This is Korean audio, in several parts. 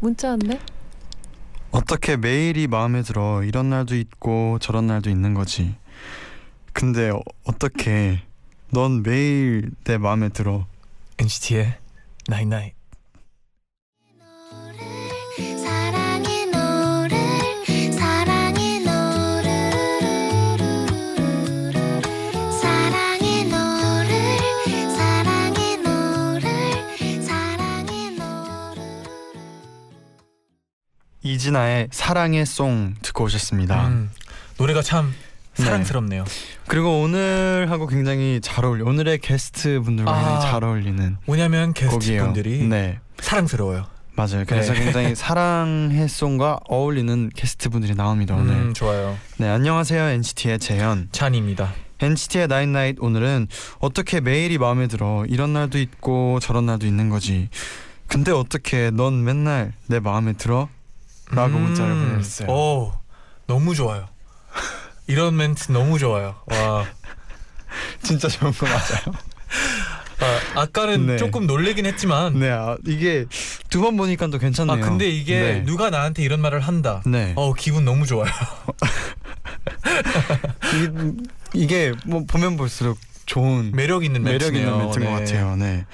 문자 왔네. 어떻게 매일이 마음에 들어 이런 날도 있고 저런 날도 있는 거지. 근데 어, 어떻게 넌 매일 내 마음에 들어. NCT의 Night Night. 사랑 이진아의 사랑의 송 듣고 오셨습니다. 음, 노래가 참 네. 사랑스럽네요. 그리고 오늘하고 굉장히 잘 어울려. 오늘의 게스트 분들과 아, 굉장히 잘 어울리는 뭐냐면 게스트. 분들이 네. 사랑스러워요. 맞아요. 그래서 네. 굉장히 사랑의 송과 어울리는 게스트 분들이 나옵니다 오늘. 음, 좋아요. 네 안녕하세요 NCT의 재현. 찬입니다. NCT의 나인나잇 오늘은 어떻게 매일이 마음에 들어 이런 날도 있고 저런 날도 있는 거지. 근데 어떻게 넌 맨날 내 마음에 들어? 라고 문자를 보냈어요. 음. 오, 너무 좋아요. 이런 멘트 너무 좋아요. 와, 진짜 좋은 거 맞아요. 아, 아까는 네. 조금 놀래긴 했지만, 네, 아, 이게 두 번 보니까 또 괜찮네요. 아 근데 이게 네. 누가 나한테 이런 말을 한다. 네. 어 기분 너무 좋아요. 이, 게뭐 보면 볼수록 좋은 매력 있는 매력. 있는 멘트인 것 네. 같아요. 네.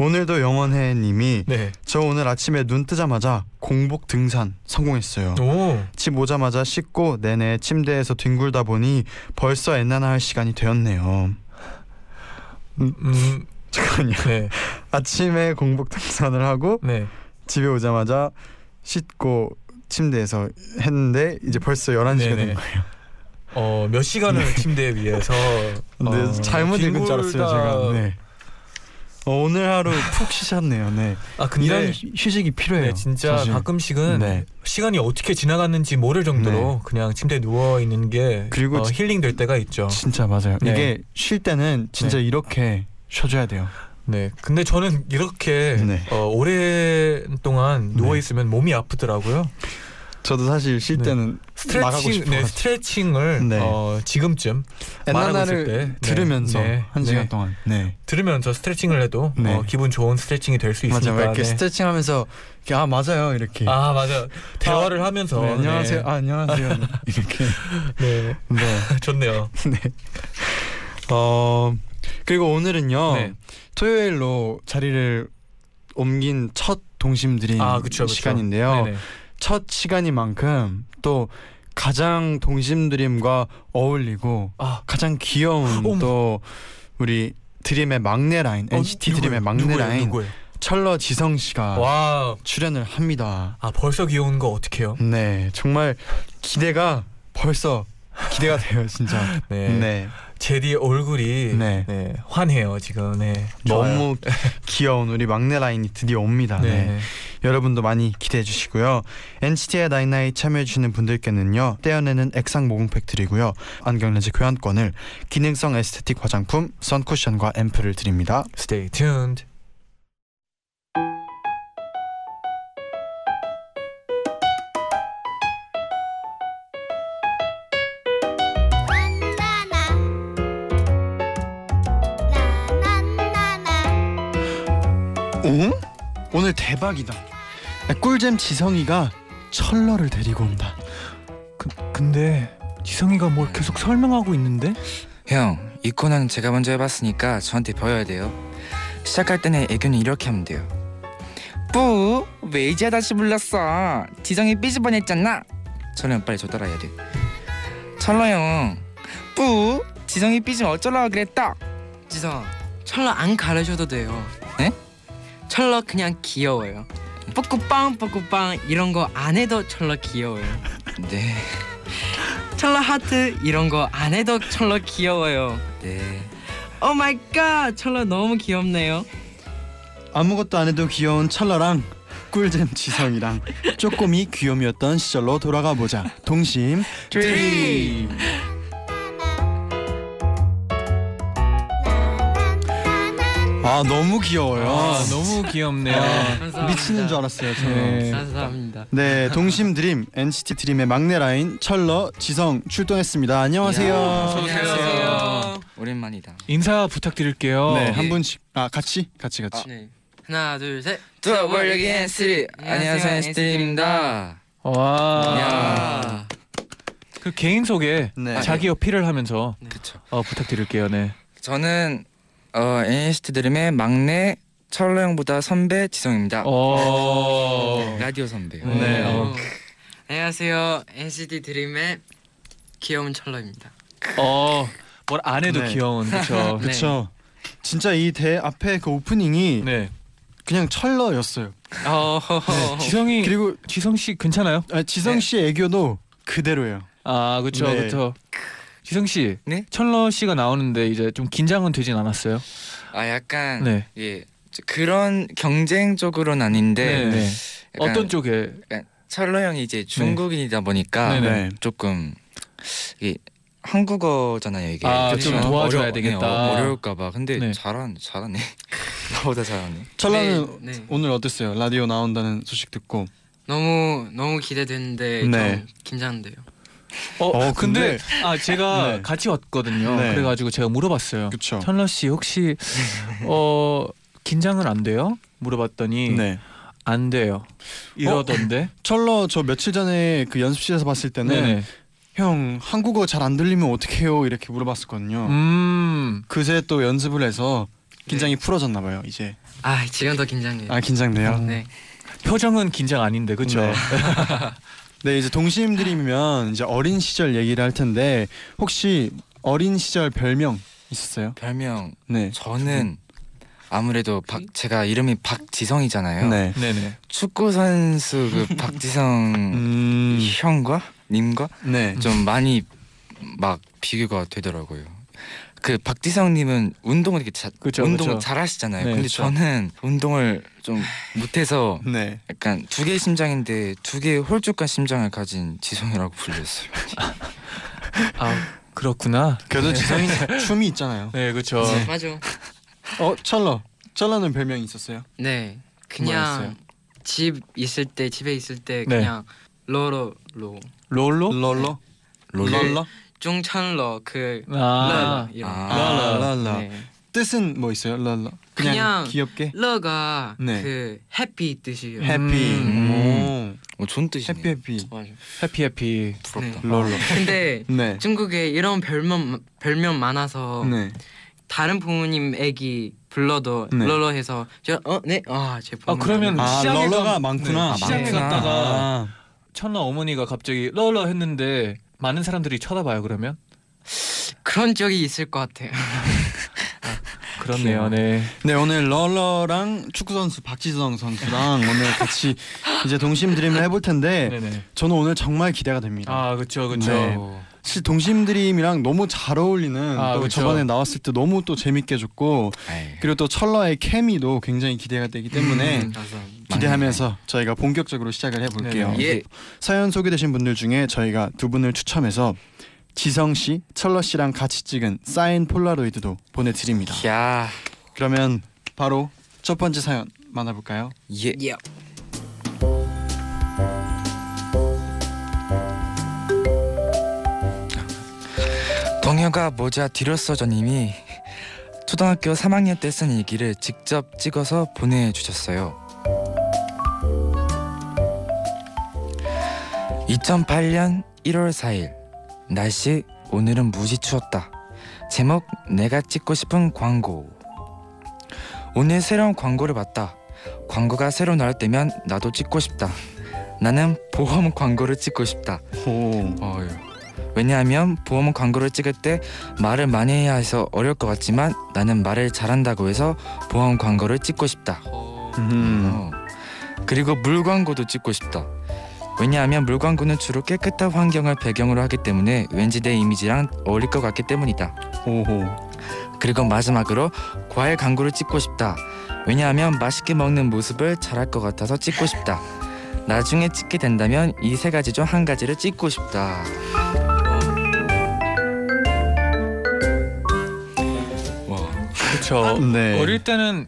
오늘도 영원해 님이 네. 저 오늘 아침에 눈 뜨자마자 공복 등산 성공했어요. 오. 집 오자마자 씻고 내내 침대에서 뒹굴다 보니 벌써 엔나나 할 시간이 되었네요. 음. 잠깐만요. 네. 아침에 공복 등산을 하고 네. 집에 오자마자 씻고 침대에서 했는데 이제 벌써 11시가 네네. 된 거예요. 어, 몇 시간을 침대 위에서 근데 어, 잘못 읽은 줄 알았어요, 제가. 네. 어, 오늘 하루 푹 쉬셨네요. 네. 아 근데 이런 휴- 휴식이 필요해요. 네, 진짜 사실. 가끔씩은 네. 시간이 어떻게 지나갔는지 모를 정도로 그냥 침대에 누워 있는 게 그리고 어, 지- 힐링 될 때가 있죠. 진짜 맞아요. 네. 이게 쉴 때는 진짜 이렇게 쉬어줘야 돼요. 네. 근데 저는 이렇게 네. 어, 오랫동안 누워 네. 있으면 몸이 아프더라고요. 저도 사실 쉴 네. 때는 나가고 스트레칭, 싶어. 네, 스트레칭을 네. 어, 지금쯤 말하고 있을 엔나나를 때, 네. 들으면서 네. 한 네. 시간 동안. 네. 들으면서 스트레칭을 해도 네. 어, 기분 좋은 스트레칭이 될 수 있으니까. 맞아. 이렇게 네. 스트레칭하면서 이렇게 아 맞아요 이렇게. 아 맞아. 대화를 하면서 네, 안녕하세요. 네. 아 안녕하세요. 이렇게. 네. 네. 좋네요. 네. 어 그리고 오늘은요 네. 토요일로 자리를 옮긴 첫 동심들이 아. 시간인데요. 첫 시간인 만큼 또 가장 동심드림과 어울리고 아 가장 귀여운 어머. 또 우리 드림의 막내 라인 어, NCT 드림의 누구예요? 막내 누구예요? 라인 누구예요? 철러 지성 씨가 와. 출연을 합니다. 아 벌써 귀여운 거 어떡해요? 네 정말 기대가 벌써 기대가 돼요 진짜. 네. 네. 제디 얼굴이 네. 네. 환해요 지금. 네. 너무 귀여운 우리 막내 라인이 드디어 옵니다. 네. 네. 여러분도 많이 기대해 주시고요. NCT의 나인나이 참여해 주시는 분들께는요. 떼어내는 액상 모공팩 드리고요. 안경 렌즈 교환권을 기능성 에스테틱 화장품 선쿠션과 앰플을 드립니다. Stay tuned. 오? 오늘 대박이다. 꿀잼 지성이가 철러를 데리고 온다. 그, 근데 지성이가 뭘 계속 설명하고 있는데? 형, 이 코너는 제가 먼저 해봤으니까 저한테 배워야 돼요. 시작할 때는 애교는 이렇게 하면 돼요. 뿌, 왜 이제 다시 불렀어? 지성이 삐질 뻔했잖아. 철형 빨리 저 따라해야 돼. 철러 형, 뿌, 지성이 삐지면 어쩌려고 그랬다. 지성 천러 안 가르쳐도 돼요 네? 천러 그냥 귀여워요 뿌꾸빵 뿌꾸빵 이런 거 안 해도 천러 귀여워요 네, 천러 하트 이런 거 안 해도 천러 귀여워요 네. oh my god 천러 너무 귀엽네요 아무것도 안 해도 귀여운 천러랑 꿀잼 지성이랑 쪼꼬미 귀요미였던 시절로 돌아가 보자. 동심 드림. 아 너무 귀여워요. 아, 너무 귀엽네요. 감사합니다. 미치는 줄 알았어요. 저는. 네. 감사합니다. 네, 동심 드림 NCT 드림의 막내 라인 철러 지성 출동했습니다. 안녕하세요. 안녕하세요. 오랜만이다. 인사 부탁드릴게요. 네, 한 분씩 아 같이 같이 같이. 네. 하나 둘 셋. 또 월요일 NCT 안녕하세요 NCT입니다. 와. 야. 그 개인 소개 네. 자기 어필을 하면서 그쵸. 어, 부탁드릴게요. 네. 저는 어, NCT 드림의 막내 철러 형보다 선배 지성입니다. 어. 라디오 선배요. 네. 어. 안녕하세요. NCT 드림의 귀여운 철러입니다. 어. 뭘 안 해도 네. 귀여운 그렇죠. 네. 그렇죠. 진짜 이 대 앞에 그 오프닝이 네. 그냥 철러였어요. 어. 지성이 그리고 지성 씨 괜찮아요? 아, 지성 씨 애교도 그대로예요. 아 그렇죠 네. 그렇죠. 지성 씨, 네? 철러 씨가 나오는데 이제 좀 긴장은 되진 않았어요? 아 약간 네. 예 저- 그런 경쟁적으로는 아닌데 네. 약간 어떤 쪽에? 철러 형이 이제 중국인이다 보니까 네네. 네. 조금 이게 한국어잖아요 이게 아, 좀좀 도와줘야 어려- 되겠다. 네, 어, 어려울까봐 근데 네. 잘한 잘하네 나보다 잘하네 철러는 네, 네. 오늘 어땠어요? 라디오 나온다는 소식 듣고. 너무 너무 기대되는데 네. 좀 긴장돼요. 어, 어, 근데, 근데- 아 제가 네. 같이 왔거든요. 네. 그래가지고 제가 물어봤어요. 그렇죠. 철러 씨 혹시 어 긴장은 안 돼요? 물어봤더니 네. 안 돼요. 이러던데. 철러 저 며칠 전에 그 연습실에서 봤을 때는 네네. 형 한국어 잘 안 들리면 어떡해요 이렇게 물어봤었거든요. 음. 그새 또 연습을 해서 긴장이 풀어졌나 봐요 이제. 아 지금 더 긴장돼요. 아 긴장돼요. 네. 표정은 긴장 아닌데 그렇죠. 네. 네 이제 동심 드림이면 이제 어린 시절 얘기를 할 텐데 혹시 어린 시절 별명 있었어요? 별명 네. 저는 아무래도 박 제가 이름이 박지성이잖아요 네. 네네. 축구 선수 그 박지성 음. 형과 님과 네. 좀 많이 막 비교가 되더라고요. 그 박지성님은 운동을 이렇게 자, 그쵸, 운동을 그쵸. 잘 하시잖아요. 네, 근데 그쵸. 저는 운동을 좀 못해서 네. 약간 두 개의 심장인데 두 개의 홀쭉한 심장을 가진 지성이라고 불렸어요. 아 그렇구나. 그래도 지성이 춤이 있잖아요. 네 그렇죠. 맞아. 어 철러. 철러는 별명이 있었어요? 네. 뭐였어요? 그냥 집 있을 때 집에 있을 때 네. 그냥 로로 로 롤로? 럴러. 롤러? 중천러 그 아. 러 이런. 아. 러러. 네. 뜻은 뭐 있어요? 러러. 그냥, 그냥 귀엽게. 러가 네. 그 happy 뜻이에요. happy. 음. 어, 좋은 뜻이네. happy happy. 맞아. happy happy. 부럽다. 네. 러러. 근데 네. 중국에 이런 별명 별명 많아서 네. 다른 부모님 애기 불러도 네. 러러 해서 저어네아제 아 그러면 아 시장에 러러가 가- 많구나. 네, 시장에 많구나. 갔다가 아. 천나 어머니가 갑자기 럴러 했는데 많은 사람들이 쳐다봐요 그러면? 그런 적이 있을 것 같아요. 그렇네요. 네. 네 오늘 럴러랑 축구 선수 박지성 선수랑 오늘 같이 이제 동심 드림을 해볼 텐데 네네. 저는 오늘 정말 기대가 됩니다. 아 그렇죠 그렇죠. 네. 사실 동심 드림이랑 너무 잘 어울리는 아, 또 그쵸. 저번에 나왔을 때 너무 또 재밌게 해줬고 에이, 그리고 또 철러의 케미도 굉장히 기대가 되기 때문에 음, 기대하면서 저희가 본격적으로 시작을 해볼게요. 네네. 예. 사연 소개되신 분들 중에 저희가 두 분을 추첨해서 지성 씨, 철러 씨랑 같이 찍은 사인 폴라로이드도 보내드립니다. 야, 그러면 바로 첫 번째 사연 만나볼까요? 예. 예. 동혁아 모자 뒤로 써줘님이 초등학교 3학년 때 쓴 일기를 직접 찍어서 보내주셨어요. 2008년 1월 4일 날씨 오늘은 무지 추웠다. 제목 내가 찍고 싶은 광고. 오늘 새로운 광고를 봤다. 광고가 새로 나올 때면 나도 찍고 싶다. 나는 보험 광고를 찍고 싶다. 오. 어휴. 왜냐하면 보험 광고를 찍을 때 말을 많이 해야 해서 어려울 것 같지만 나는 말을 잘한다고 해서 보험 광고를 찍고 싶다. 음. 어. 그리고 물 광고도 찍고 싶다. 왜냐하면 물 광고는 주로 깨끗한 환경을 배경으로 하기 때문에 왠지 내 이미지랑 어울릴 것 같기 때문이다. 오호. 그리고 마지막으로 과일 광고를 찍고 싶다. 왜냐하면 맛있게 먹는 모습을 잘할 것 같아서 찍고 싶다. 나중에 찍게 된다면 이 세 가지 중 한 가지를 찍고 싶다. 와, 그렇죠. 네. 어릴 때는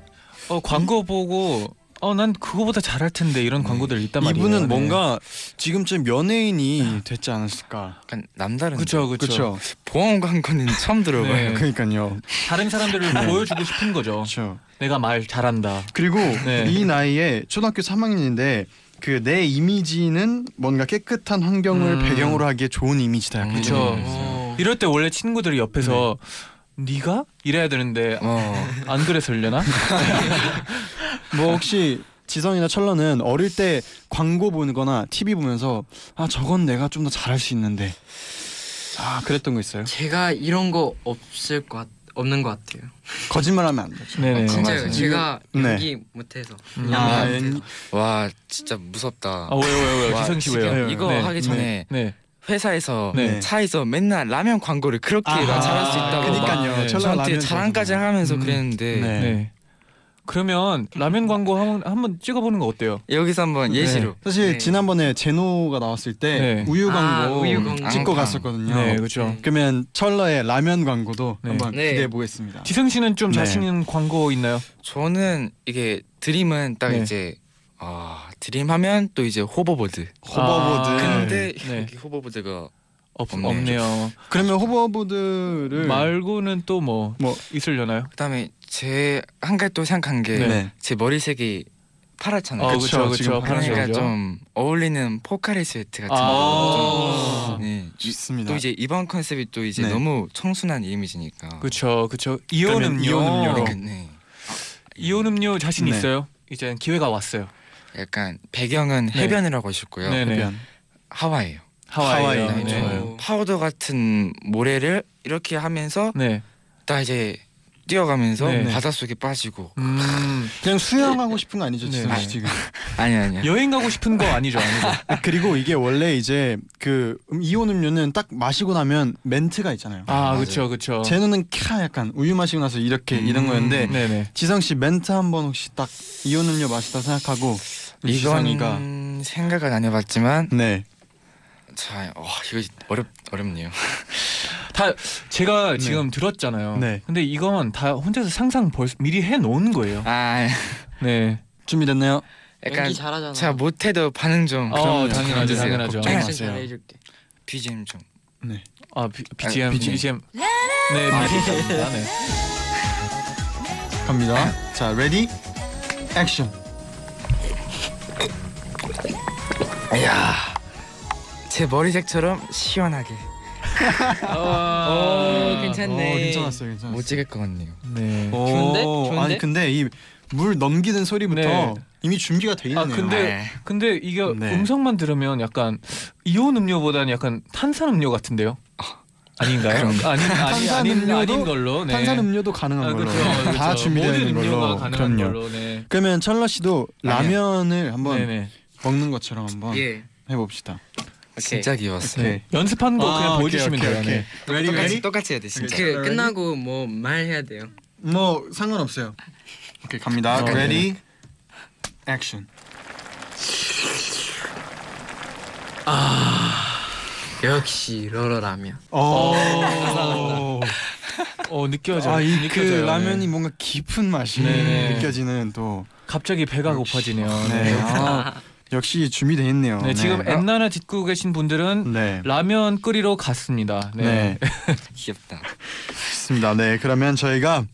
어, 광고 보고 어 난 그거보다 잘할 텐데 이런 광고들 있단 말이에요. 이분은 네. 뭔가 지금쯤 연예인이 됐지 않았을까. 약간 남다른. 그쵸. 그렇죠. 보험 광고는 처음 들어봐요. 네. 그러니까요. 다른 사람들을 보여주고 싶은 거죠. 그렇죠. 내가 말 잘한다. 그리고 네. 이 나이에 초등학교 3학년인데 그 내 이미지는 뭔가 깨끗한 환경을 음. 배경으로 하기에 좋은 이미지다. 이미지. 이럴 때 원래 친구들이 옆에서 네 가 이래야 되는데 어, 안 그래서려나? 뭐 혹시 지성이나 철러는 어릴 때 광고 보거나 TV 보면서 아 저건 내가 좀 더 잘할 수 있는데 아 그랬던 거 있어요? 제가 이런 거 없을 것 같, 없는 것 같아요. 거짓말하면 안 되죠. 네네. 진짜요. 맞아요. 제가 네. 연기 못해서. 음. 아. 와 진짜 무섭다. 아 왜요 왜요 왜요? 와, 지성 씨 왜요? 이거 네. 하기 전에 네. 회사에서 네. 차에서 맨날 라면 광고를 그렇게 나 잘할 수 있다고 그러니까요. 막 네. 저한테 자랑까지. 하면서 음. 그랬는데 네. 네. 그러면 라면 광고 한번 한번 찍어보는 거 어때요? 여기서 한번 예시로 사실 네. 지난번에 제노가 나왔을 때 네. 우유 아, 광고 우유 광고. 찍고 앙팡. 갔었거든요. 네, 그렇죠. 네. 그러면 철러의 라면 광고도 네. 한번 네. 기대해 보겠습니다. 지성 씨는 좀 네. 자신 있는 광고 있나요? 저는 이게 드림은 딱 네. 이제 아 드림 하면 또 이제 호버보드 호버보드. 아, 근데 네. 여기 호버보드가 없, 없네요. 없네요. 그러면 호버보드를 말고는 또 뭐 뭐 있으려나요? 그다음에 제 한 가지 또 생각한 게 제 네. 머리색이 파랗잖아요. 어, 그쵸, 그쵸, 지금 그쵸. 그러니까 파란색이죠. 좀 어울리는 포카리 스웨트 같은 아. 거. 좀, 네. 좋습니다. 또 이제 이번 컨셉이 또 이제 네. 너무 청순한 이미지니까. 그쵸, 그쵸. 이온 음료. 이온 음료로. 그, 네. 이온 음료 자신 네. 있어요? 이제 기회가 왔어요. 약간 배경은 네. 해변이라고 하셨고요. 네네. 해변. 하와이요. 하와이요. 하와이. 네. 좋아요. 파우더 같은 모래를 이렇게 하면서 네. 딱 이제 뛰어가면서 네. 바닷속에 빠지고 음, 그냥 수영하고 싶은 거 아니죠, 네. 지성 씨 지금? 아니 아니야. 여행 가고 싶은 거 아니죠, 아니죠? 그리고 이게 원래 이제 그 음, 이온 음료는 딱 마시고 나면 멘트가 있잖아요. 아. 그쵸, 그쵸. 제노는 캬 약간 우유 마시고 나서 이렇게 이런 거였는데 네네. 지성 씨 멘트 한번 혹시 딱 이온 음료 마시다 생각하고 이건 지성이가 생각은 안 해봤지만 네 자, 와 이거 어렵 어렵네요. 다 제가 네. 지금 들었잖아요. 네. 근데 이건 다 혼자서 상상 벌써 미리 해 놓은 거예요. 아 네. 준비됐나요? 약간 연기 잘하잖아. 제가 못해도 반응 좀. 어, 그럼요. 당연하죠, 당연하죠. 걱정 마세요. 잘해줄게. BGM 좀. 아, 비, BGM, BGM. BGM. 네, BGM. 아, 네. 갑니다. 자 ready action. 제 머리색처럼 시원하게 어, 괜찮네. 어, 괜찮았어요, 괜찮았어요. 못 찍을 것 같네요. 네. 오, 좋은데? 좋은데? 아니 근데 이 물 넘기는 소리부터 네. 이미 준비가 돼 있네요. 아, 근데 네. 근데 이게 네. 음성만 들으면 약간 이온 음료보다는 약간 탄산 음료 같은데요? 아닌가요? 그런가? 아니 아니 탄산 아닌 음료도- 아닌 걸로. 네. 탄산 음료도 가능한 아, 걸로 그렇죠. 다 그렇죠. 준비되어 있는 음료가 걸로. 가능한 그럼요. 걸로. 네. 그러면 철러 씨도 아니요. 라면을 한번 네네. 먹는 것처럼 한번 예. 해봅시다. 진짜 귀여웠어요. 오케이. 연습한 거 아, 그냥 오케이, 보여주시면 돼요. 오케이. 네. 똑같이 ready? 똑같이 해야 돼 진짜. 그 Ready? 끝나고 뭐 말해야 돼요. 뭐 상관없어요. 오케이 갑니다. 어, ready action. 역시 러러라면. 어. 어 느껴져. 아이 그 느껴져요. 라면이 네. 뭔가 깊은 맛이 네네. 느껴지는 또. 갑자기 배가 고파지네요. 네. 네. 아, 역시 준비돼 있네요. 네, 지금 네. 엔나나 듣고 계신 분들은 네. 라면 끓이러 갔습니다. 네. 네. 귀엽다. 좋습니다. 네. 그러면 저희가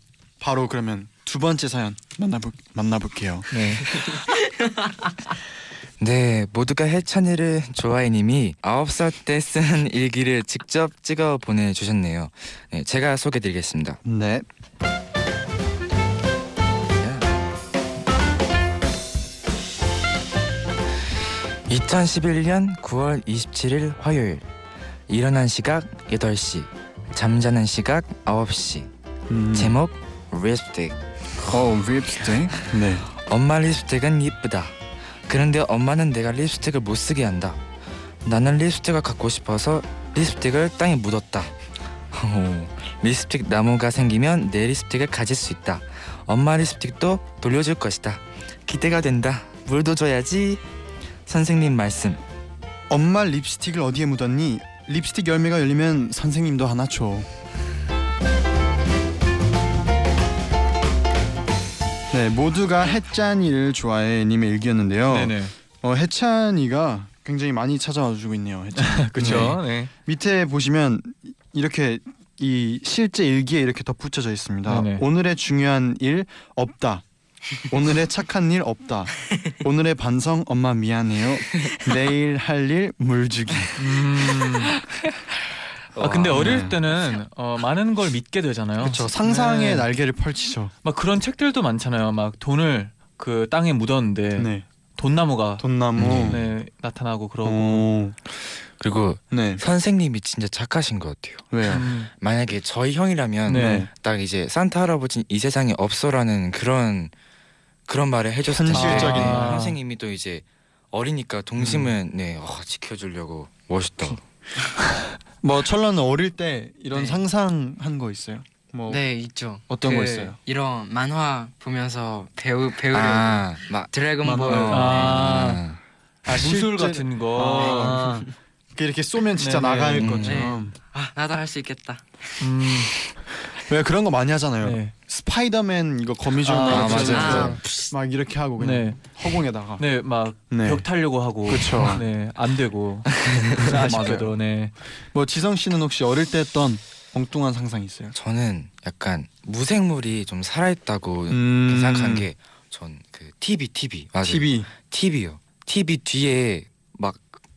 바로 그러면 두 번째 사연 만나볼 만나볼게요. 네. 네, 모두가 해찬이를 좋아해님이 아홉 살때 쓴 일기를 직접 찍어 보내주셨네요. 네, 제가 소개드리겠습니다. 네. 2011년 9월 27일 화요일 일어난 시각 8시 잠자는 시각 9시 음. 제목 립스틱 어 립스틱. 네. 엄마 립스틱은 이쁘다 그런데 엄마는 내가 립스틱을 못 쓰게 한다 나는 립스틱을 갖고 싶어서 립스틱을 땅에 묻었다 오, 립스틱 나무가 생기면 내 립스틱을 가질 수 있다. 엄마 립스틱도 돌려줄 것이다. 기대가 된다. 물도 줘야지. 선생님 말씀. 엄마 립스틱을 어디에 묻었니? 립스틱 열매가 열리면 선생님도 하나 줘. 네, 모두가 해찬이를 좋아해 님의 일기였는데요. 네네. 어, 해찬이가 굉장히 많이 찾아와 주고 있네요. 그렇죠. 네. 밑에 보시면 이렇게 이 실제 일기에 이렇게 덧붙여져 있습니다. 네네. 오늘의 중요한 일 없다. 오늘의 착한 일 없다. 오늘의 반성 엄마 미안해요. 내일 할 일 물 주기. 음. 아 근데 와, 어릴 네. 때는 어, 많은 걸 믿게 되잖아요. 그렇죠. 상상의 네. 날개를 펼치죠. 막 그런 책들도 많잖아요. 막 돈을 그 땅에 묻었는데 네. 돈나무가 돈나무. 음. 네, 나타나고 그러고. 오. 그리고 네. 선생님이 진짜 착하신 것 같아요. 왜요? 음. 만약에 저희 형이라면 네. 딱 이제 산타 할아버지 이 세상에 없어라는 그런 그런 말을 해줬을 텐데 현실적인. 네, 아. 선생님이 또 이제 어리니까 동심은 네 어, 지켜주려고 멋있다. 뭐 철러는 어릴 때 이런 네. 상상한 거 있어요? 뭐 네 있죠. 어떤 거그 있어요? 이런 만화 보면서 배우 배우려고 아 막 드래곤볼 만화. 아. 아, 무술 실제- 같은 거. 아. 이렇게 쏘면 진짜 네네. 나갈 음. 것처럼. 아 나도 할 수 있겠다. 음. 왜 그런 거 많이 하잖아요. 네. 스파이더맨 이거 거미줄 아, 아, 맞아요, 맞아요. 막 이렇게 하고 그냥 네. 허공에다가. 네, 막 네. 벽 타려고 하고. 그쵸. 네, 안 되고. 아쉽게도 네. 뭐 지성 씨는 혹시 어릴 때 했던 엉뚱한 상상 있어요? 저는 약간 무생물이 좀 살아있다고 음. 생각한 게 전 그 TV TV 맞아요. TV. TV요. TV 뒤에 막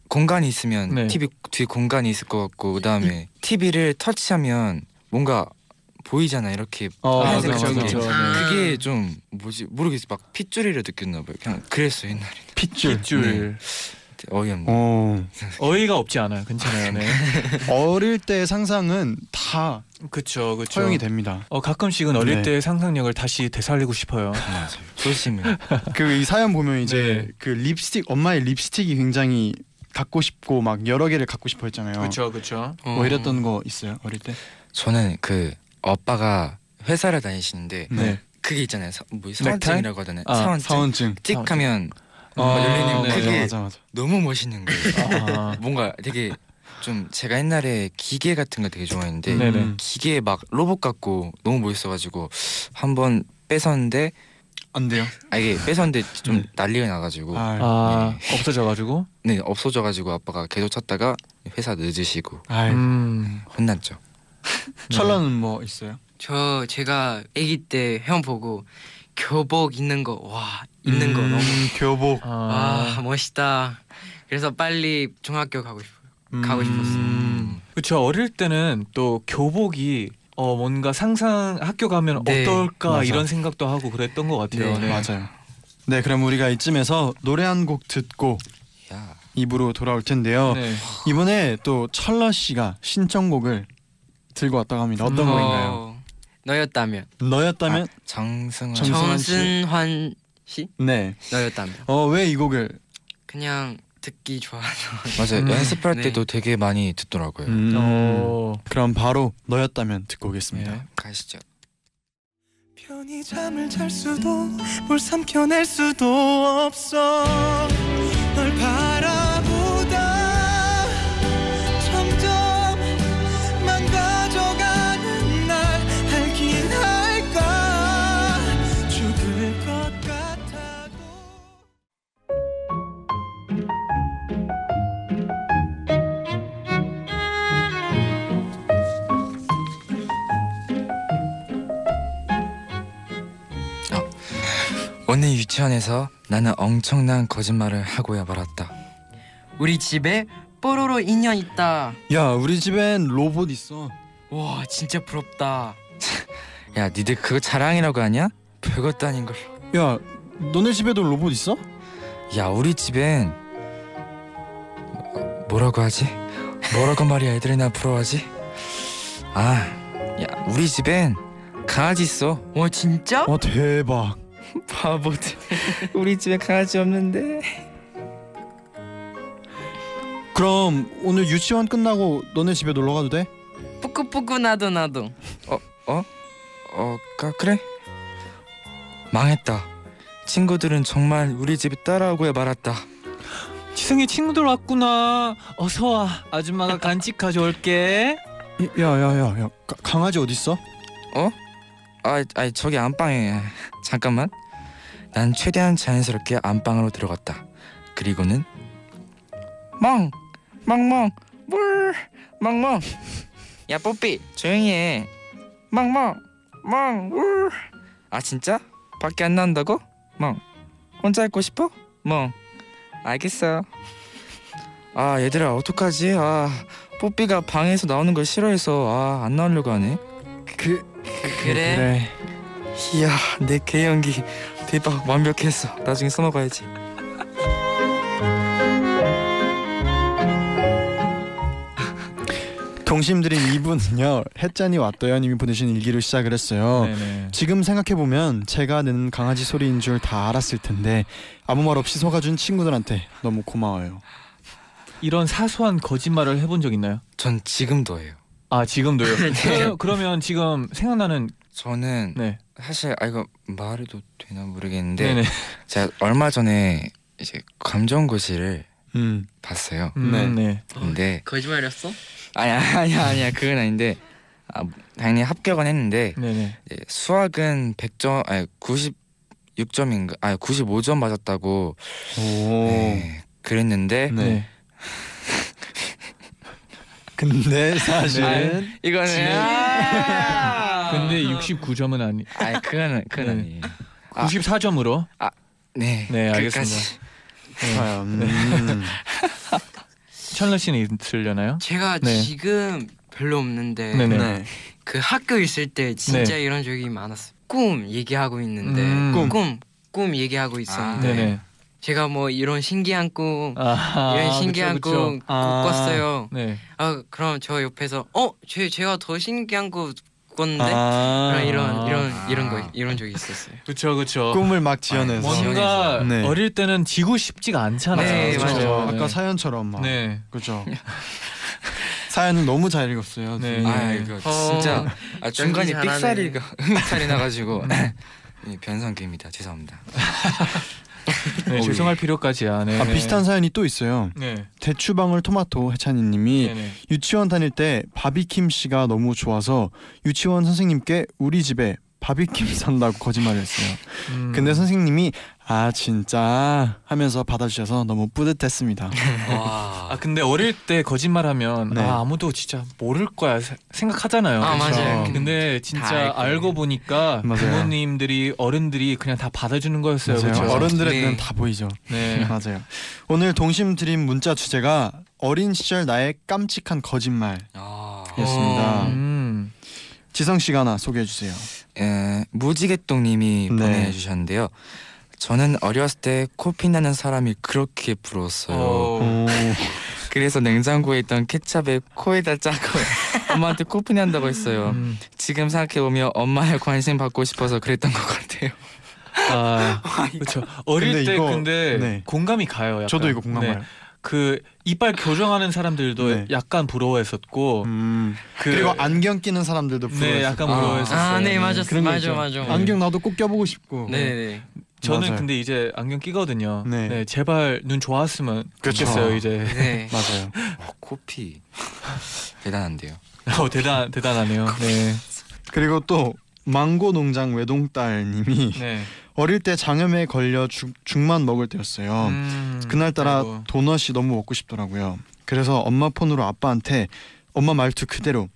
공간이 있으면 네. TV 뒤에 공간이 있을 것 같고 그다음에 TV를 터치하면 뭔가 보이잖아 이렇게 어, 하얀색 그쵸. 그쵸. 네. 그게 좀 뭐지 모르겠어 막 핏줄이를 느꼈나 봐요. 그냥 그랬어 요 옛날에 핏줄. 핏줄. 어이없네. 어. 어이가 없지 않아요. 괜찮아요. 네. 어릴 때 상상은 다 그쵸, 그쵸. 허용이 됩니다. 어 가끔씩은 어릴 네. 때 상상력을 다시 되살리고 싶어요. 맞아요. 조심해. 그 이 사연 보면 이제 네. 그 립스틱 엄마의 립스틱이 굉장히 갖고 싶고 막 여러 개를 갖고 싶어 했잖아요. 그렇죠, 그렇죠. 뭐 이랬던 거 있어요 어릴 때? 저는 그 오빠가 회사를 다니시는데 네. 그게 있잖아요. 사, 뭐? 사원증이라고 하잖아요. 아, 사원증. 사원증. 찍하면 아, 뭐 열리는 네. 그게 맞아 맞아 맞아. 너무 멋있는 거예요. 아, 뭔가 되게 좀 제가 옛날에 기계 같은 거 되게 좋아했는데 네네. 음. 기계 막 로봇 같고 너무 멋있어가지고 한번 뺏었는데 안 돼요. 아 이게 뺏었는데 좀 네. 난리가 나가지고 아, 아 없어져가지고. 네 없어져가지고 아빠가 계속 찾다가 회사 늦으시고 아, 음. 혼났죠. 철러는 뭐 있어요? 저 제가 아기 때 형 보고 교복 입는 거와 입는 거 음, 너무 교복. 와 아, 멋있다. 그래서 빨리 중학교 가고 싶어요. 음. 가고 싶었어요. 그렇죠. 어릴 때는 또 교복이 어 뭔가 상상 학교 가면 네, 어떨까 맞아. 이런 생각도 하고 그랬던 것 같아요. 네, 맞아요. 네, 그럼 우리가 이쯤에서 노래 한 곡 듣고 야 입으로 돌아올 텐데요. 네. 이번에 또 철러 씨가 신청곡을 들고 왔다고 합니다. 어떤 음, 곡인가요? 어, 너였다면 너였다면 정승환 정- 정승환 씨? 정승환 씨 네. 너였다면 어 왜 이 곡을? 그냥 듣기 좋아서 맞아요 음, 연습할 네. 때도 되게 많이 듣더라고요. 음, 어. 그럼 바로 너였다면 듣고 오겠습니다. 네. 가시죠. 편히 잠을 잘 수도 뭘 삼켜낼 수도 없어 널바 오늘 유치원에서 나는 엄청난 거짓말을 하고야 말았다. 우리 집에 뽀로로 인형 있다. 야, 우리 집엔 로봇 있어. 와 진짜 부럽다. 야 니들 그거 자랑이라고 하냐? 별것도 아닌 걸. 야, 너네 집에도 로봇 있어? 야 우리 집엔 뭐라고 하지? 뭐라고 말이야 애들이 나 부러워하지? 아, 야 우리 집엔 강아지 있어. 와 진짜? 와, 대박. 바보들. 우리 집에 강아지 없는데. 그럼 오늘 유치원 끝나고 너네 집에 놀러 가도 돼? 뿌꾸뿌꾸 나도 나도. 어, 가, 그래? 망했다. 친구들은 정말 우리 집에 따라오고야 말았다. 지성이 친구들 왔구나. 어서 와. 아줌마가 간식 가져올게. 야야야야 강아지 어디 있어? 아, 아 저기 안방에 잠깐만. 난 최대한 자연스럽게 안방으로 들어갔다. 그리고는 멍, 멍멍, 물, 멍멍. 야 뽀삐 조용히 해. 멍멍, 멍, 물. 아 진짜? 밖에 안 나온다고? 멍. 혼자 있고 싶어? 멍. 알겠어. 아 얘들아 어떡하지? 아 뽀삐가 방에서 나오는 걸 싫어해서 아 안 나오려고 하네. 그 그래. 이야 내 개연기 대박 완벽했어 나중에 써먹어야지 동심드림 2부는요 햇짠이 왔더요님이 보내신 일기로 시작을 했어요. 네네. 지금 생각해 보면 제가 내는 강아지 소리인 줄 다 알았을 텐데 아무 말 없이 속아준 친구들한테 너무 고마워요. 이런 사소한 거짓말을 해본 적 있나요? 전 지금도 해요 아 지금도요. 그러- 그러면 지금 생각나는 저는 네. 사실 아 이거 말해도 되나 모르겠는데 네네. 제가 얼마 전에 이제 감정고시를 음. 봤어요 음, 네. 네. 근데 거짓말이었어? 아니야 아니야 아니야 그건 아닌데 아, 당연히 합격은 했는데 네네. 수학은 100점 아니 96점인가 아니 95점 맞았다고 오. 네, 그랬는데 네. 네. 근데 사실은 이거는 아! 근데 69점은 아니. 아니 그거는 그건 네. 아니에요. 아. 94점으로. 네. 네. 알겠습니다. 좋아요. 음. 철러 씨는 있으려나요? 제가 네. 지금 별로 없는데 네네. 네. 그 학교 있을 때 진짜 네. 이런 적이 많았어요. 꿈 얘기하고 있는데 음. 꿈. 꿈. 꿈 얘기하고 있었는데 네네. 제가 뭐 이런 신기한 꿈 아, 이런 신기한 그쵸, 꿈 그쵸. 아. 꿨어요. 네. 아 그럼 저 옆에서 어, 제 제가 더 신기한 거 꿨는데 아. 이런 이런 아. 이런 거 이런 적이 있었어요. 그렇죠, 그렇죠. 꿈을 막 지어내서 뭔가 네. 어릴 때는 지고 싶지가 않잖아요. 네, 그쵸? 맞아요. 아까 네. 사연처럼 막 네. 그죠. 사연은 너무 잘 읽었어요. 네. 아 이거 어. 진짜 아, 중간에. 삑사리가 삑사리 나가지고 이 변성기입니다. 죄송합니다. 네, 어, 죄송할 필요까지야. 네. 아 비슷한 사연이 또 있어요. 네. 대추방울 토마토 해찬이님이 네네. 유치원 다닐 때 바비킴 씨가 너무 좋아서 유치원 선생님께 우리 집에 바비킴 산다고 거짓말을 했어요. 음. 근데 선생님이 아 진짜 하면서 받아주셔서 너무 뿌듯했습니다. 아 근데 어릴 때 거짓말하면 네. 아 아무도 진짜 모를 거야 세- 생각하잖아요. 아, 그쵸? 맞아요. 근데 알 진짜. 알고 보니까 맞아요. 부모님들이 어른들이 그냥 다 받아주는 거였어요. 맞아요. 그렇죠? 어른들의 네. 눈은 다 보이죠. 네. 맞아요. 오늘 동심 드림 문자 주제가 어린 시절 나의 깜찍한 거짓말이었습니다. 아. 음. 지성 씨가 하나 소개해 주세요. 에, 무지개똥님이 네. 보내주셨는데요. 저는 어렸을 때 코피 나는 사람이 그렇게 부러웠어요. 어. 그래서 냉장고에 있던 케찹에 코에다 짜고 엄마한테 코피 난다고 했어요. 음. 지금 생각해 보면 엄마의 관심 받고 싶어서 그랬던 것 같아요. 아 그렇죠. 어릴 근데 때 이거- 근데 네. 공감이 가요. 약간. 저도 이거 공감 네. 가요. 그 이빨 교정하는 사람들도 네. 약간 부러워했었고 음. 그 그리고 안경 끼는 사람들도 네 부러워요. 약간 아. 부러워했었어요. 아, 네, 맞았어. 맞아. 맞아. 네. 안경 나도 꼭 껴보고 싶고. 네네. 저는 맞아요. 근데 이제 안경 끼거든요. 네. 네. 제발 눈 좋았으면 그쵸. 좋겠어요 이제. 네. 맞아요. 어, 코피 대단한데요. 어 대단 대단하네요. 네. 그리고 또 망고 농장 외동딸님이 네. 어릴 때 장염에 걸려 죽, 죽만 먹을 때였어요. 음, 그날따라 아이고. 도넛이 너무 먹고 싶더라고요. 그래서 엄마 폰으로 아빠한테 엄마 말투 그대로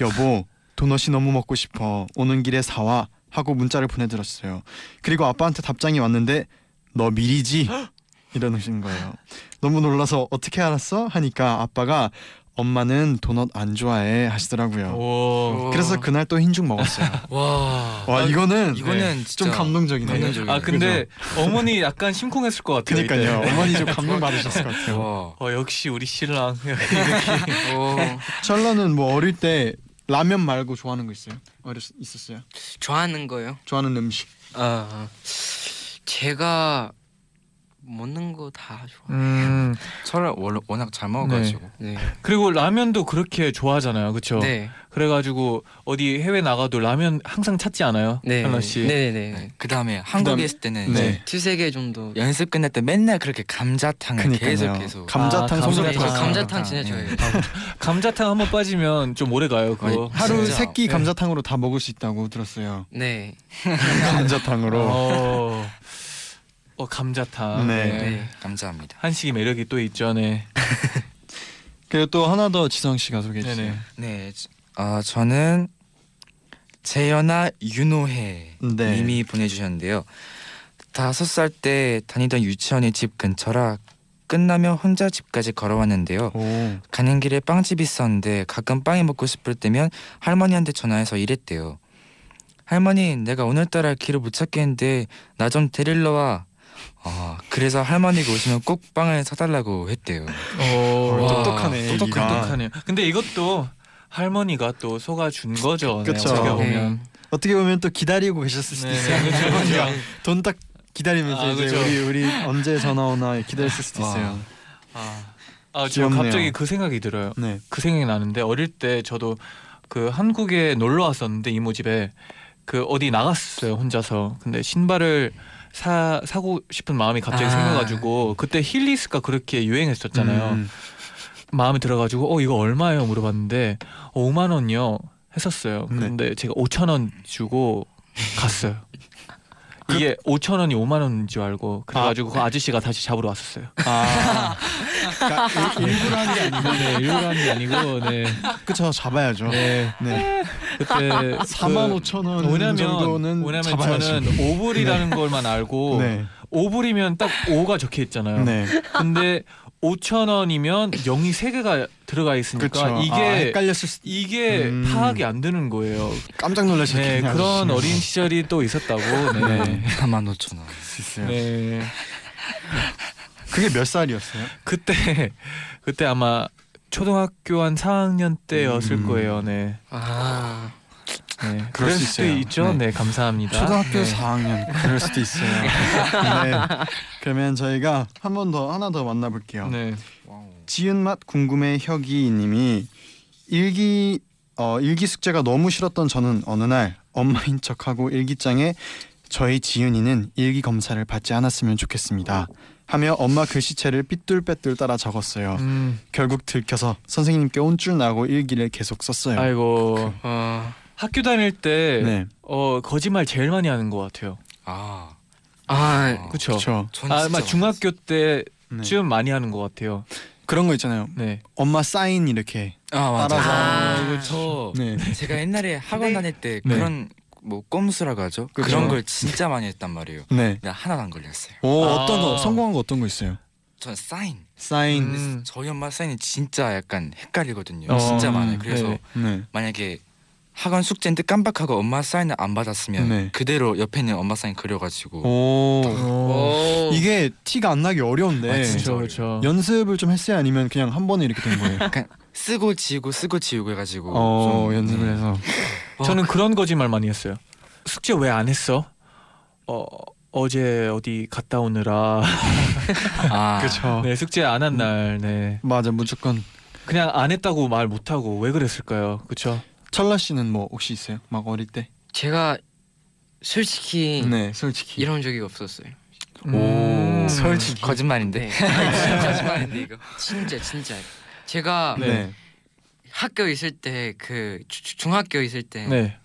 여보 도넛이 너무 먹고 싶어 오는 길에 사와 하고 문자를 보내드렸어요. 그리고 아빠한테 답장이 왔는데 너 미리지 이러는 거예요. 너무 놀라서 어떻게 알았어 하니까 아빠가 엄마는 도넛 안 좋아해 하시더라고요. 오. 그래서 그날 또 흰죽 먹었어요. 와. 와 이거는 이거는 좀 진짜 감동적이네요. 감동적이네요. 아 근데 어머니 약간 심쿵했을 것 같아요. 그니까요. 이때. 어머니 좀 감동 받으셨을 것 같아요. 와. 어 역시 우리 신랑. 오. 철러는 뭐 어릴 때 라면 말고 좋아하는 거 있어요? 어렸 있었어요? 좋아하는 거요? 좋아하는 음식. 아 제가 먹는 거 다 좋아. 음 저를 월- 워낙 잘 먹어가지고 네. 그리고 라면도 그렇게 좋아하잖아요, 그렇죠? 네. 그래가지고 어디 해외 나가도 라면 항상 찾지 않아요, 네. 한라 씨? 네네네. 네. 그 다음에 한국에 그다음- 있을 때는 네. 이제 두세 개 정도. 연습 끝날 때 맨날 그렇게 감자탕을 그니까요. 계속 계속 감자탕 아, 네, 저 감자탕. 감자탕 진짜 네. 좋아해요. 감자탕 한 번 빠지면 좀 오래 가요, 그거. 하루 진짜. 세끼 네. 감자탕으로 다 먹을 수 있다고 들었어요. 네. 감자탕으로. 어, 어 감자탕. 네. 네. 감사합니다. 한식의 매력이 또 있죠, 네. 그리고 또 하나 더 지성 씨가 소개해 주세요. 네네. 네, 저- 어, 저는 재현아 윤호혜 네. 님이 보내주셨는데요. 다섯 살 때 다니던 유치원이 집 근처라 끝나면 혼자 집까지 걸어왔는데요. 오. 가는 길에 빵집이 있었는데 가끔 빵이 먹고 싶을 때면 할머니한테 전화해서 이랬대요. 할머니, 내가 오늘따라 길을 못 찾겠는데 나 좀 데리러 와. 아, 그래서 할머니가 오시면 꼭 빵을 사달라고 했대요. 어, 와, 와, 똑똑하네, 똑똑, 애기가. 똑똑하네요. 근데 이것도 할머니가 또 속아 준 거죠. 네, 그쵸. 어떻게 네. 보면. 어떻게 보면 또 기다리고 계셨을 수도 네, 있어요. 그쵸, 그쵸. 돈딱 기다리면서 아, 이제 그쵸. 우리 우리 언제 전화 오나 기다렸을 수도 와. 있어요. 아, 아, 저 귀엽네요. 갑자기 그 생각이 들어요. 네. 그 생각이 나는데 어릴 때 저도 그 한국에 놀러 왔었는데 이모 집에 그 어디 나갔어요 혼자서. 근데 신발을 사 사고 싶은 마음이 갑자기 아. 생겨가지고 그때 힐리스가 그렇게 유행했었잖아요. 음. 마음에 들어가지고 어 이거 얼마예요 물어봤는데 어, 5만 원이요 했었어요. 네. 근데 제가 5천 원 주고 갔어요. 이게 5천 원이 5만 원인 줄 알고 그래가지고 그 아저씨가 다시 잡으러 왔었어요. 아. 그러니까 일- 일부러 한 게 아니고 네, 일부러 한 게 아니고 네. 그쵸 잡아야죠. 네. 네. 그때 4만 5천 원 왜냐면 정도는 왜냐면. 저는 5불이라는 걸만 알고 네. 5불이면 딱 5가 적혀 있잖아요. 네. 근데 5천 원이면 0이 세 개가 들어가 있으니까 그렇죠. 이게 아, 헷갈렸을 수 이게 음. 파악이 안 되는 거예요. 깜짝 네, 놀라셨겠네요. 그런 아저씨. 어린 시절이 또 있었다고. 네. 네. 4만 5천 원. 수 있어요. 네. 그게 몇 살이었어요? 그때 그때 아마 초등학교 한 4학년 때였을 음. 거예요. 네. 아. 네. 그럴 수 수도 있어요. 있죠. 네, 네. 감사합니다. 초등학교 네. 4학년 그럴 수도 있어요. 네. 그러면 저희가 한 번 더 하나 더 만나볼게요. 네. 지은 맛 궁금해 혁이님이 일기 어, 일기 숙제가 너무 싫었던 저는 어느 날 엄마인 척하고 일기장에 저희 지은이는 일기 검사를 받지 않았으면 좋겠습니다. 하며 엄마 글씨체를 삐뚤빼뚤 따라 적었어요. 음. 결국 들켜서 선생님께 혼쭐 나고 일기를 계속 썼어요. 아이고. 어. 학교 다닐 때 네, 어, 거짓말 제일 많이 하는 것 같아요. 아, 아. 그렇죠. 그렇죠. 전 아, 진짜 아마 중학교 때쯤 네. 많이 하는 것 같아요. 그런 거 있잖아요. 네. 엄마 사인 이렇게. 아 맞아. 따라서. 아, 이거 저 네. 제가 옛날에 학원 다닐 때 네. 그런 뭐 꼼수라고 하죠. 그죠. 그런 걸 진짜 많이 했단 말이에요. 네. 근데 하나도 안 걸렸어요. 오 아. 어떤 거 성공한 거 어떤 거 있어요? 전 사인. 사인. 음. 저희 엄마 사인이 진짜 약간 헷갈리거든요. 어, 진짜 많아요. 그래서 네. 네. 만약에 학원 숙제인데 깜빡하고 엄마 사인을 안 받았으면 네. 그대로 옆에 있는 엄마 사인 그려가지고 오. 어. 오. 이게 티가 안 나기 어려운데 아, 진짜. 그렇죠, 그렇죠. 연습을 좀 했어요 아니면 그냥 한 번에 이렇게 된 거예요? 쓰고 지우고 쓰고 지우고 해가지고 어 좀, 연습을 네. 해서 저는 그런 거짓말 많이 했어요. 숙제 왜 안 했어? 어 어제 어디 갔다 오느라 아 그렇죠. 네 숙제 안 한 날 네 맞아 무조건 그냥 안 했다고 말 못 하고 왜 그랬을까요? 그렇죠? 철라 씨는 뭐 혹시 있어요? 막 어릴 때? 제가 솔직히 네 솔직히 이런 적이 없었어요. 음. 솔직히 거짓말인데 네. 거짓말인데 이거. 진짜 진짜. 제가 네. 네. 학교 있을 때 그 중학교 있을 때 네.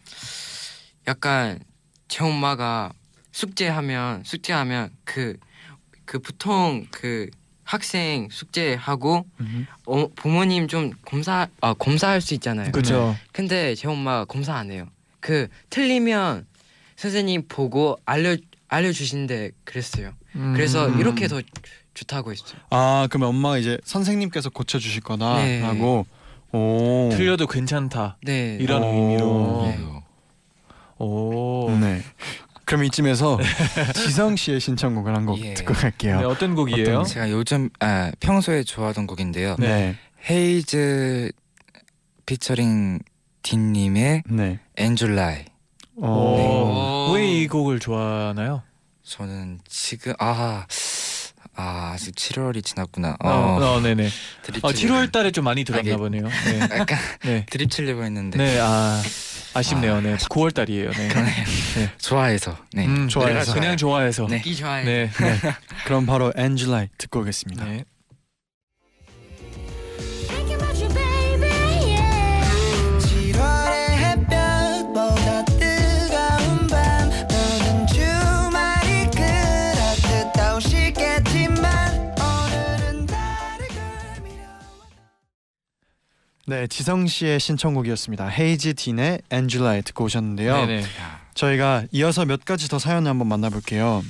약간 제 엄마가 숙제하면 숙제하면 그그 보통 그 학생 숙제하고 음. 어, 부모님 좀 검사 아 검사할 수 있잖아요. 그렇죠. 근데 제 엄마 검사 안 해요. 그 틀리면 선생님 보고 알려 알려 주신데 그랬어요. 그래서 음. 이렇게 더 좋다고 했어요. 아 그러면 엄마가 이제 선생님께서 고쳐 주실 네. 거다라고 오 틀려도 괜찮다 네. 이런 오. 의미로. 네. 오. 네. 그럼 이쯤에서 지성 씨의 신청곡을 한곡 예. 듣고 갈게요. 네, 어떤 곡이에요? 어떤 제가 요즘 아, 평소에 좋아하던 곡인데요. 네. 헤이즈 피처링 딘님의 네. And July. 어. 오. 왜이 곡을 좋아하나요? 저는 지금 아, 아 아직 7월이 지났구나. 어, 어, 어 네네. 드립 어, 치려고 7월 달에 좀 많이 들었나 아, 보네요. 네. 약간 네. 드립 치려고 했는데 네, 아 아쉽네요. 아, 네, 9월 달이에요. 네. 그러네요. 좋아해서 네 음, 좋아해서. 그냥 좋아해서. 네. 기 좋아해. 네. 그럼 바로 엔젤라이 듣고 오겠습니다. 네. 네, 지성 씨의 신청곡이었습니다. 헤이지 딘의 엔젤라이 듣고 오셨는데요. 네네. 저희가 이어서 몇 가지 더 사연을 한번 만나볼게요.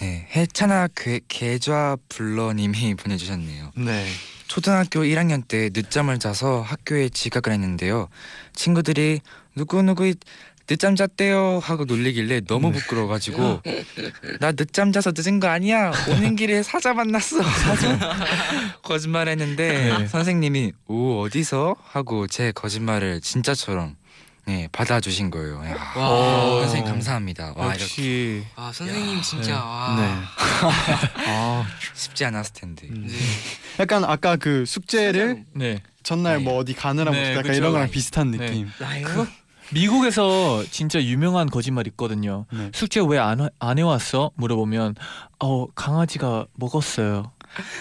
네 해찬아 그 계좌 불러님이 보내주셨네요. 네. 초등학교 1학년 때 늦잠을 자서 학교에 지각을 했는데요. 친구들이 누구 누구 늦잠 잤대요 하고 놀리길래 너무 부끄러워가지고 나 늦잠 자서 늦은 거 아니야 오는 길에 사자 만났어 사자 거짓말했는데 네. 선생님이 오 어디서 하고 제 거짓말을 진짜처럼 네 받아주신 거예요. 야, 와. 선생님 감사합니다. 와 이렇게 역시 아 선생님 진짜 네. 와. 네. 아, 쉽지 않았을 텐데. 음. 네. 약간 아까 그 숙제를 네. 전날 네. 뭐 어디 가느라 네, 뭐 약간 그쵸. 이런 거랑 네. 비슷한 네. 느낌. 나요? 미국에서 진짜 유명한 거짓말 있거든요. 네. 숙제 왜 안 안 해왔어? 물어보면 어 강아지가 먹었어요.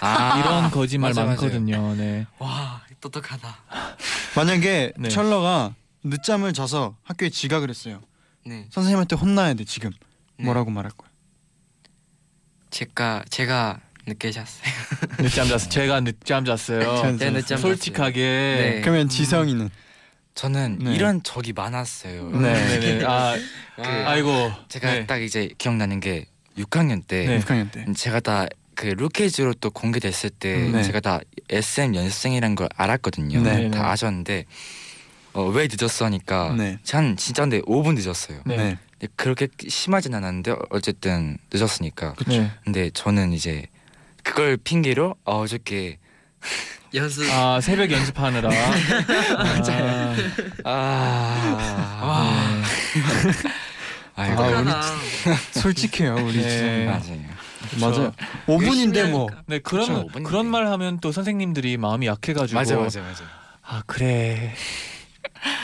아 이런 거짓말 맞아, 맞아요. 많거든요. 네. 와 똑똑하다. 만약에 네. 철러가 늦잠을 자서 학교에 지각을 했어요. 네. 선생님한테 혼나야 돼 지금. 네. 뭐라고 말할 거야? 제가 제가 늦게 잤어요. 늦잠 잤어. 제가 늦잠 잤어요. 전- 제가 늦잠 솔직하게. 네. 그러면 지성이는 저는 네. 이런 적이 많았어요. 네. 네 네. 아, 그, 아이고. 제가 네. 딱 이제 기억나는 게 6학년 때 네. 6학년 때. 제가 다 그 루케이즈로 또 공개됐을 때 네. 제가 다 SM 연습생이란 걸 알았거든요. 네. 다 아셨는데 어, 왜 늦었어 하니까 네. 한 진짜 근데 5분 늦었어요. 네. 네. 근데 그렇게 심하진 않았는데 어쨌든 늦었으니까. 네. 근데 저는 이제 그걸 핑계로 어, 어저께 연습. 아 새벽 연습하느라. 맞아요. 아, 와. 아이고 아, 우리 똑똑하다. 솔직해요 우리 네. 맞아요. 맞아요. 5분인데 뭐. 네 그런 그쵸. 그런 말 하면 또 선생님들이 마음이 약해가지고. 맞아 맞아 맞아. 아 그래.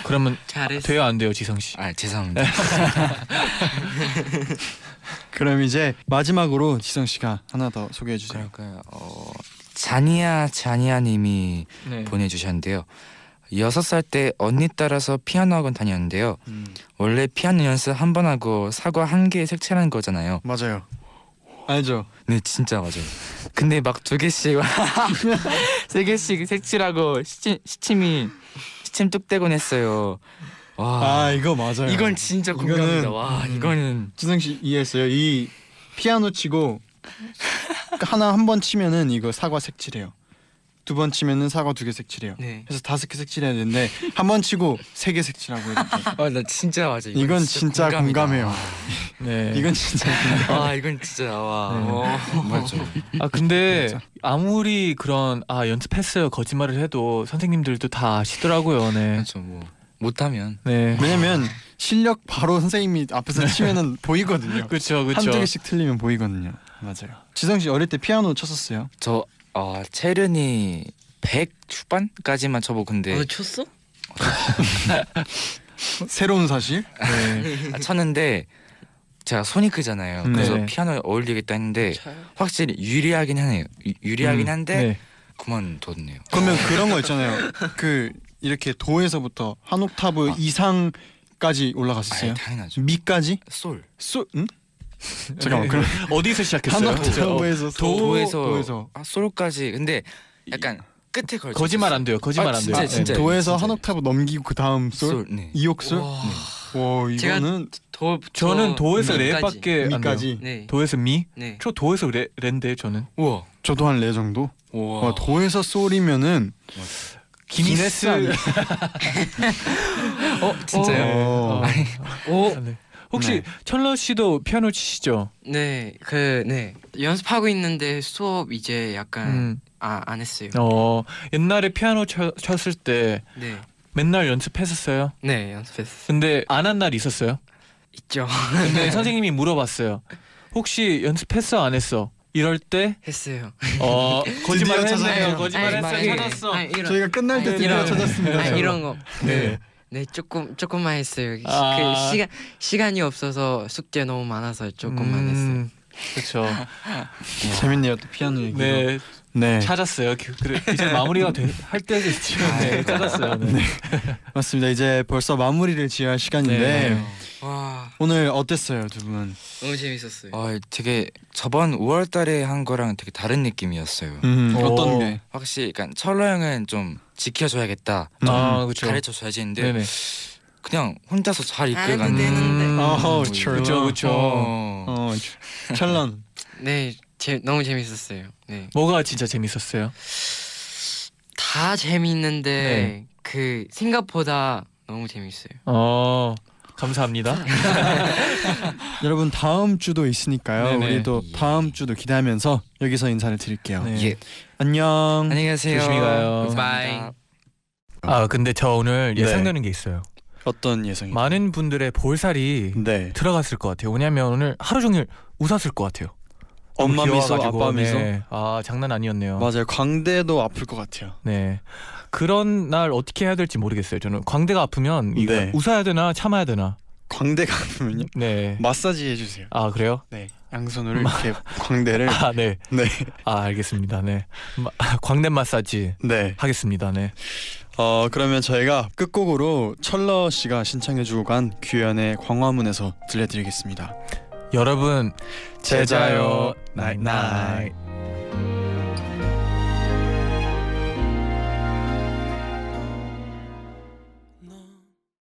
그러면 잘했어. 돼요 안 돼요 지성 씨? 아 죄송합니다. 그럼 이제 마지막으로 지성 씨가 하나 더 소개해 주세요. 그럴까요? 어, 자니야 자니야님이 네. 보내주셨는데요. 여섯 살 때 언니 따라서 피아노 학원 다녔는데요. 음, 원래 피아노 연습 한 번 하고 사과 한개 색칠하는 거잖아요. 맞아요. 알죠. 네 진짜 맞아요. 근데 막 두 개씩 세 개씩 색칠하고 시침 시침이 시침 뚝 떼곤 했어요. 와 아 이거 맞아요. 이건 진짜 공감합니다. 와 음. 이거는 지성 씨 이해했어요. 이 피아노 치고 하나 한 번 치면은 이거 사과 색칠해요. 두 번 치면은 사과 두 개 색칠해요. 네. 그래서 다섯 개 색칠해야 되는데 한 번 치고 세 개 색칠하고 이렇게. 아나 진짜 맞아. 이건 진짜 공감이다. 공감해요. 네. 이건 진짜 아 이건 진짜 와. 네. 어, 맞아. 아 근데 맞아. 아무리 그런 아 연습했어요 거짓말을 해도 선생님들도 다 아시더라고요. 네. 그렇죠 뭐 못하면 네. 왜냐면 실력 바로 선생님이 앞에서 치면은 보이거든요. 그렇죠, 한두 그렇죠. 개씩 틀리면 보이거든요. 맞아요. 지성 씨 어릴 때 피아노 쳤었어요? 저 어, 체르니 100 초반까지만 쳐보고 근데 어 쳤어? 새로운 사실? 네. 아, 쳤는데 제가 손이 크잖아요. 그래서 네. 피아노에 어울리겠다 했는데 잘. 확실히 유리하긴 하네요. 유, 유리하긴 음, 한데 네. 그만뒀네요. 그러면 그런 거 있잖아요. 그 이렇게 도에서부터 한 옥타브 아. 이상까지 아, 올라갔었어요. 당연하죠. 미까지? 솔. 소? 응? 잠깐만 그럼 어디서 한 시작했어요? 옥타브에서 도- 소- 도에서 도에서 아, 솔까지. 근데 약간 끝에 걸쳐. 거짓말 안 돼요. 거짓말 아, 안 진짜, 돼요. 진짜. 네. 도에서 진짜. 한 옥타브 넘기고 그 다음 솔? 솔. 네. 이옥솔? 와. 와 제가 이거는 도 저는 도에서 미까지. 레밖에 안 돼요. 미까지. 네. 도에서 미? 네. 저 도에서 레 레인데 저는. 우와. 저도 한 레 정도. 우와. 와 도에서 솔이면은. 아니에요? 어 진짜요? 어. 오. 네. 혹시 네. 철러 씨도 피아노 치시죠? 네. 그 네. 연습하고 있는데 수업 이제 약간 음. 아 안 했어요. 어 옛날에 피아노 쳐, 쳤을 때 네. 맨날 연습했었어요. 네 연습했어. 근데 안 한 날 있었어요. 있죠. 근데 선생님이 물어봤어요. 혹시 연습했어 안 했어? 이럴 때 했어요. 어, 거짓말 드디어 했네요. 찾았네요. 거짓말 아니, 했어요. 아니, 찾았어. 아니, 이런, 저희가 끝날 때 네, 드디어 이런- 찾았습니다. 아니, 이런 거. 네. 네 조금 조금만 했어요. 시- 아. 그 시간 시간이 없어서 숙제 너무 많아서 조금만 했어요. 음, 그렇죠. 재밌네요. 또 피아노 얘기. 네, 네. 찾았어요. 그, 그래, 이제 마무리가 돼, 할 때도 지금 네, 찾았어요. 네. 맞습니다. 이제 벌써 마무리를 지어야 할 시간인데 네. 와 오늘 어땠어요, 두 분? 너무 재밌었어요. 어, 되게 저번 5월달에 한 거랑 되게 다른 느낌이었어요. 음, 오. 어떤 게? 확실히, 그러니까 철러 형은 좀 지켜줘야겠다, 아, 그렇죠. 가르쳐줘야지 했는데 네네. 그냥 혼자서 잘안 이끌어가는. 되는데. 음, 어, 그렇죠, 그렇죠. 어. 어, 찰런. 네 재, 너무 재밌었어요. 네. 뭐가 진짜 재밌었어요? 다 재밌는데 네. 그 생각보다 너무 재밌어요. 어, 감사합니다. 여러분 다음 주도 있으니까요. 네네. 우리도 다음 주도 기대하면서 여기서 인사를 드릴게요. 네. 예. 안녕. 안녕히 가세요. 조심히 가요. 감사합니다. 아, 근데 저 오늘 네. 예상되는 게 있어요. 어떤 예상이? 많은 분들의 볼살이 네. 들어갔을 것 같아요. 왜냐면 오늘 하루 종일 웃었을 것 같아요. 엄마 미소, 귀여워가지고. 아빠 미소. 네. 아, 장난 아니었네요. 맞아요. 광대도 아플 것 같아요. 네. 그런 날 어떻게 해야 될지 모르겠어요. 저는 광대가 아프면 이거 네. 웃어야 되나 참아야 되나. 광대가 아프면요? 네. 마사지 해주세요. 아 그래요? 네. 양손으로 이렇게 광대를. 아 네. 네. 아 알겠습니다. 네. 마, 광대 마사지 네. 하겠습니다. 네. 어 그러면 저희가 끝곡으로 천러 씨가 신청해주고 간 규현의 광화문에서 들려드리겠습니다. 여러분 제자요. 나잇나잇.